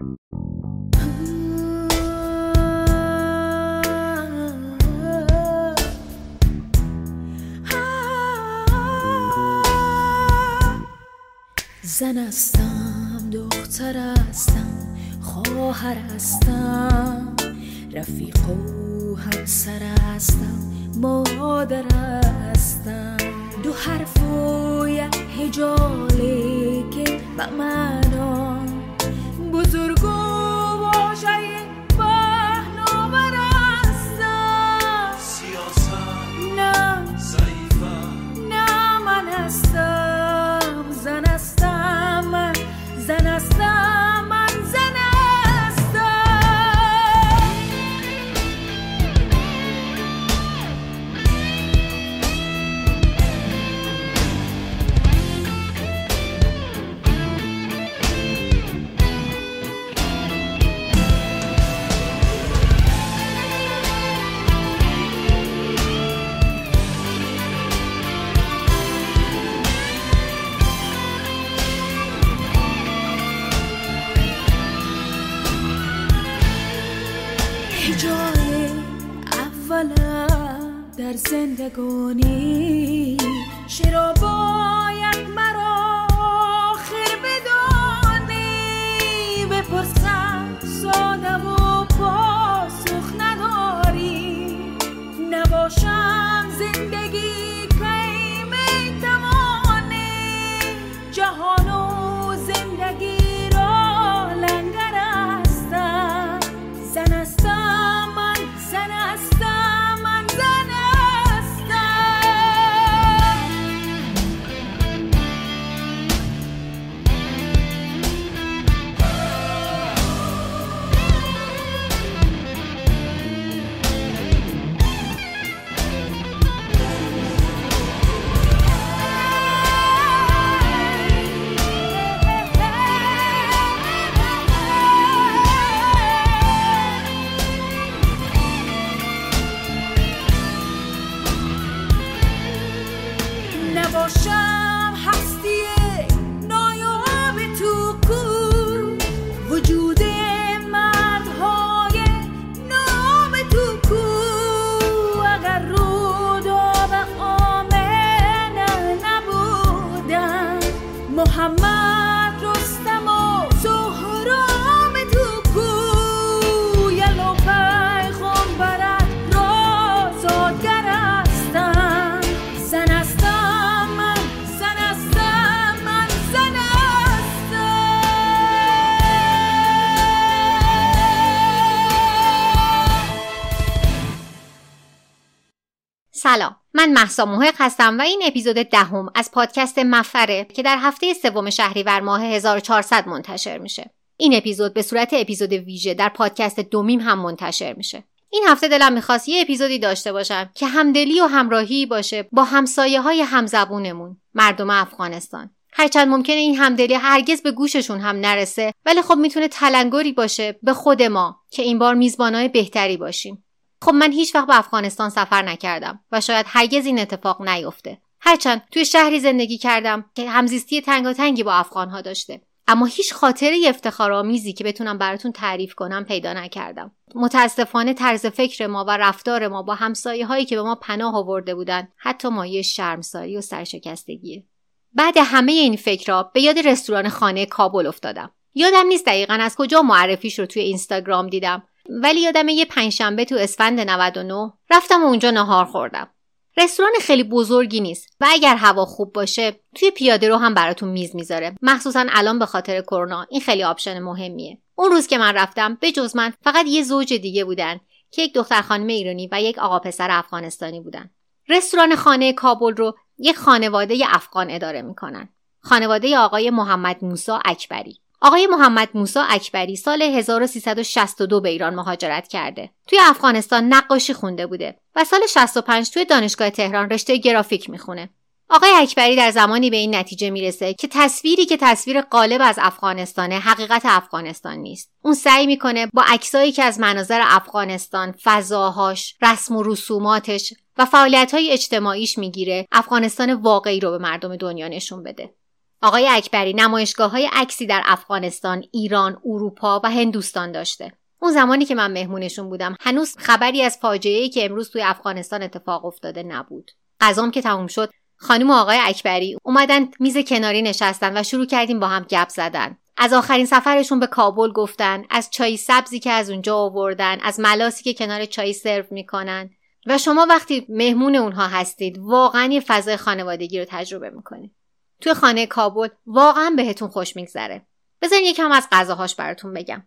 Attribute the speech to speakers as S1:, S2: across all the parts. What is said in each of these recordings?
S1: زن هستم دختر هستم خواهر هستم رفیق و همسر هستم مادر هستم. دو حرف و یک هجاله که به معنا زندگانی. چرا باید مرا آخر بدانی؟ بپرسم ساده و پاسخ نداری. نباشم زندگی
S2: سلام. من محسا محق هستم و این اپیزود دهم از پادکست مفره که در هفته سوم شهریور ماه 1400 منتشر میشه. این اپیزود به صورت اپیزود ویژه در پادکست دومیم هم منتشر میشه. این هفته دلم می‌خواست یه اپیزودی داشته باشم که همدلی و همراهی باشه با همسایه های همزبونمون مردم افغانستان. هرچند ممکنه این همدلی هرگز به گوششون هم نرسه ولی خب می‌تونه تلنگری باشه به خود ما که این بار میزبانای بهتری باشیم. خب من هیچ وقت به افغانستان سفر نکردم و شاید هرگز این اتفاق نیفته. هرچند توی شهری زندگی کردم که همزیستی تنگاتنگی با افغانها داشته. اما هیچ خاطره افتخارآمیزی که بتونم براتون تعریف کنم پیدا نکردم. متاسفانه طرز فکر ما و رفتار ما با همسایه هایی که به ما پناه آورده بودن حتی مایه شرمساری و سرشکستگیه. بعد همه این فکرها به یاد رستوران خانه کابل افتادم. یادم نیست دقیقا از کجا معرفیش رو توی اینستاگرام دیدم. ولی یادم یه پنجشنبه تو اسفند 99 رفتم و اونجا نهار خوردم. رستوران خیلی بزرگی نیست و اگر هوا خوب باشه توی پیاده رو هم براتون میز می‌ذاره. مخصوصا الان به خاطر کرونا. این خیلی option مهمیه. اون روز که من رفتم به جز من فقط یه زوج دیگه بودن که یک دختر خانم ایرانی و یک آقا پسر افغانستانی بودن. رستوران خانه کابل رو یک خانواده افغان اداره می‌کنن. خانواده آقای محمد موسا اکبری. آقای محمد موسا اکبری سال 1362 به ایران مهاجرت کرده. توی افغانستان نقاشی خونده بوده و سال 65 توی دانشگاه تهران رشته گرافیک می‌خونه. آقای اکبری در زمانی به این نتیجه می‌رسه که تصویری که تصویر غالب از افغانستانه حقیقت افغانستان نیست. اون سعی می‌کنه با عکسایی که از مناظر افغانستان، فضاهاش، رسم و رسوماتش و فعالیت های اجتماعیش می‌گیره افغانستان واقعی رو به مردم دنیا نشون بده. آقای اکبری نمایشگاه های عکسی در افغانستان، ایران، اروپا و هندوستان داشته. اون زمانی که من مهمونشون بودم هنوز خبری از فاجعه‌ای که امروز توی افغانستان اتفاق افتاده نبود. غذام که تموم شد خانم و آقای اکبری اومدن میز کناری نشستن و شروع کردیم با هم گپ زدن. از آخرین سفرشون به کابل گفتن، از چای سبزی که از اونجا آوردن، از ملاسی که کنار چای سرو می‌کنن و شما وقتی مهمون اونها هستید واقعا یه فضای خانوادگی رو تجربه می‌کنید. توی خانه کابل واقعا بهتون خوش میگذره. بذارین یکم از غذاهاش براتون بگم.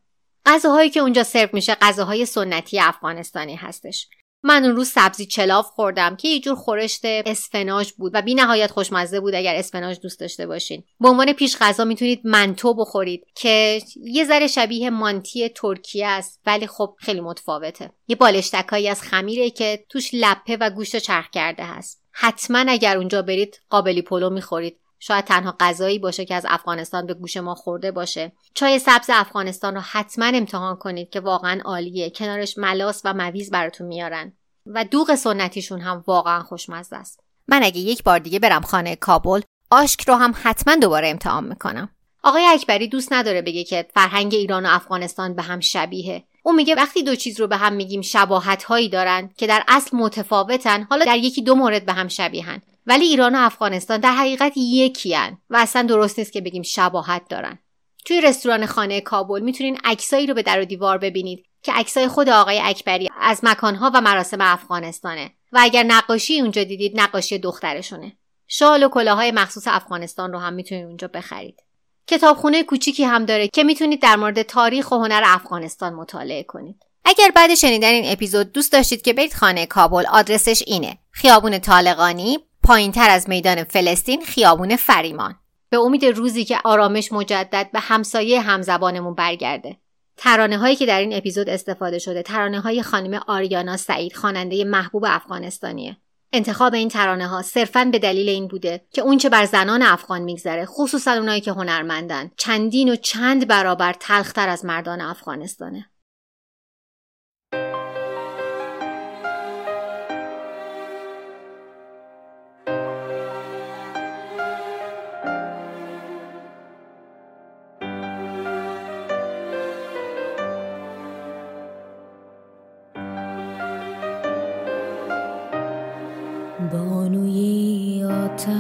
S2: غذاهایی که اونجا سرو میشه غذاهای سنتی افغانستانی هستش. من اون روز سبزی چلاف خوردم که یه جور خورشت اسفناج بود و بی نهایت خوشمزه بود اگر اسفناج دوست داشته باشین به عنوان پیش غذا می‌تونید منتو بخورید که یه ذره شبیه مانتی ترکیه است ولی خب خیلی متفاوته یه بالشتکایی از خمیره که توش لپه و گوشت چرخ کرده هست حتما اگر اونجا برید قابلی پلو می‌خورید شاید تنها غذایی باشه که از افغانستان به گوش ما خورده باشه. چای سبز افغانستان رو حتما امتحان کنید که واقعا عالیه. کنارش ملاس و مویز براتون میارن. و دوغ سنتیشون هم واقعا خوشمزه است. من اگه یک بار دیگه برم خانه کابل آشک رو هم حتما دوباره امتحان می‌کنم. آقای اکبری دوست نداره بگه که فرهنگ ایران و افغانستان به هم شبیه او میگه وقتی دو چیز رو به هم میگیم شباهت هایی دارن که در اصل متفاوتن حالا در یکی دو مورد به هم شبیهن. ولی ایران و افغانستان در حقیقت یکی هن و اصلا درست نیست که بگیم شباهت دارن. توی رستوران خانه کابل می‌تونین عکسایی رو به در و دیوار ببینید که عکسای خود آقای اکبری از مکانها و مراسم افغانستانه. و اگر نقاشی اونجا دیدید نقاشی دخترشونه. شال و کلاهای مخصوص افغانستان رو هم می‌تونید اونجا بخرید. کتابخونه کوچیکی هم داره که می‌تونید در مورد تاریخ و هنر افغانستان مطالعه کنید. اگر بعد شنیدن این اپیزود دوست داشتید که برید خانه کابل آدرسش اینه. خیابون طالقانی پایین تر از میدان فلسطین خیابون فریمان. به امید روزی که آرامش مجدد به همسایه همزبانمون برگرده. ترانه هایی که در این اپیزود استفاده شده ترانه های خانم آریانا سعید خواننده محبوب افغانستانیه. انتخاب این ترانه ها صرفا به دلیل این بوده که اونچه بر زنان افغان میگذره خصوصا اونایی که هنرمندن چندین و چند برابر تلختر از مردان افغانستانه.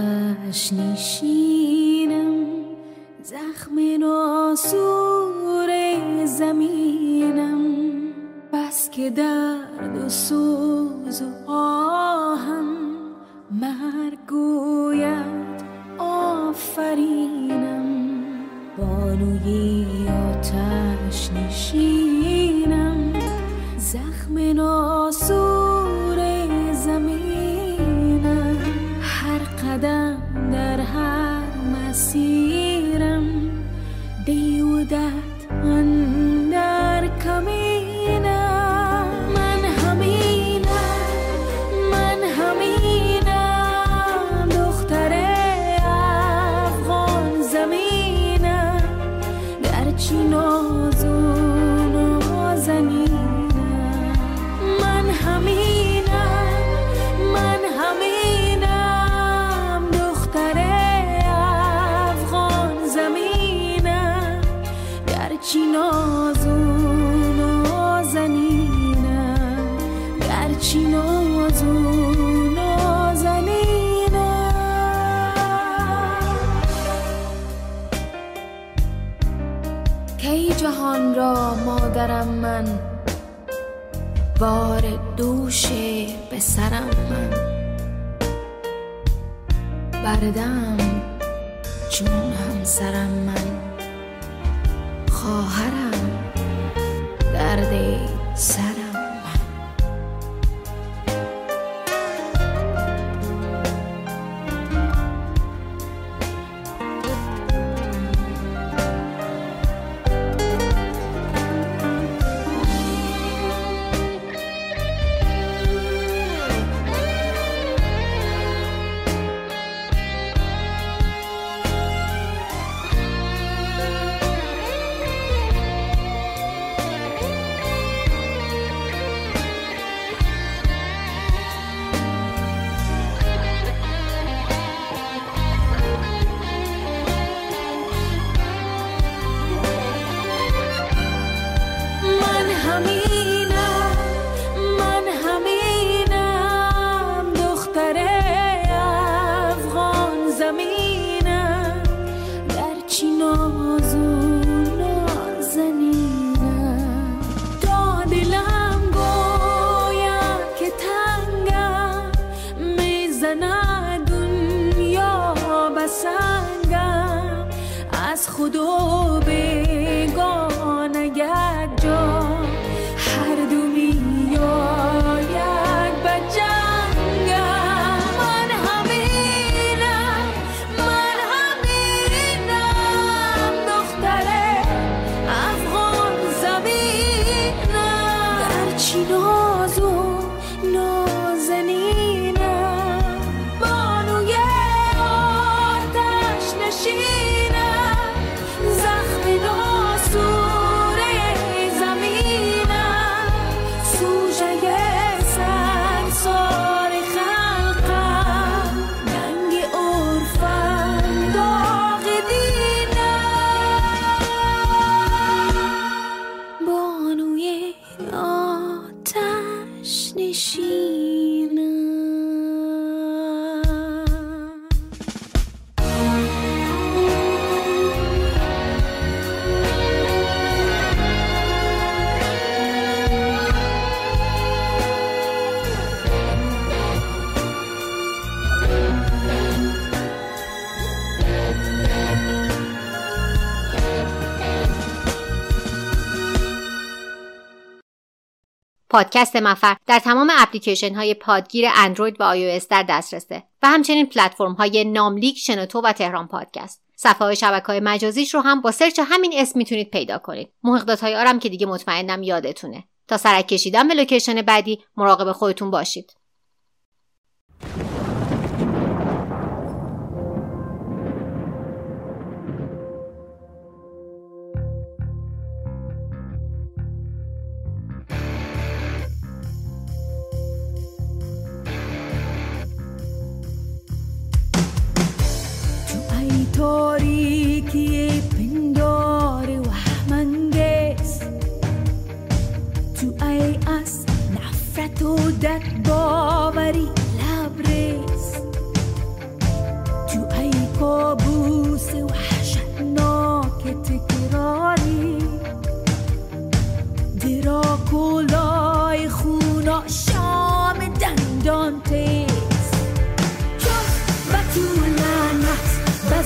S1: آتش نشینم زخم ناسور زمینم. بس که درد و سوز و آهم. مرگ گوید آفرینم. بانوی آتش نشینم زخم ناسور asiram deyudah چون همسرم من. خواهرم درد سرم. was
S2: پادکست مفر در تمام اپلیکیشن های پادگیر اندروید و iOS در دسترسه و همچنین پلتفرم های ناملیک، شنوتو و تهران پادکست. صفحه های شبکه های مجازیش رو هم با search همین اسم می‌تونید پیدا کنید. محقق های آرم که دیگه مطمئنم یادتونه. تا سرک کشیدن به location بعدی مراقب خودتون باشید.
S1: نفرت و دد باوری لبریز. تو ای کابوس وحشتناک تکراری. دراکولای خونا شام دندان تیز. تو لعنت و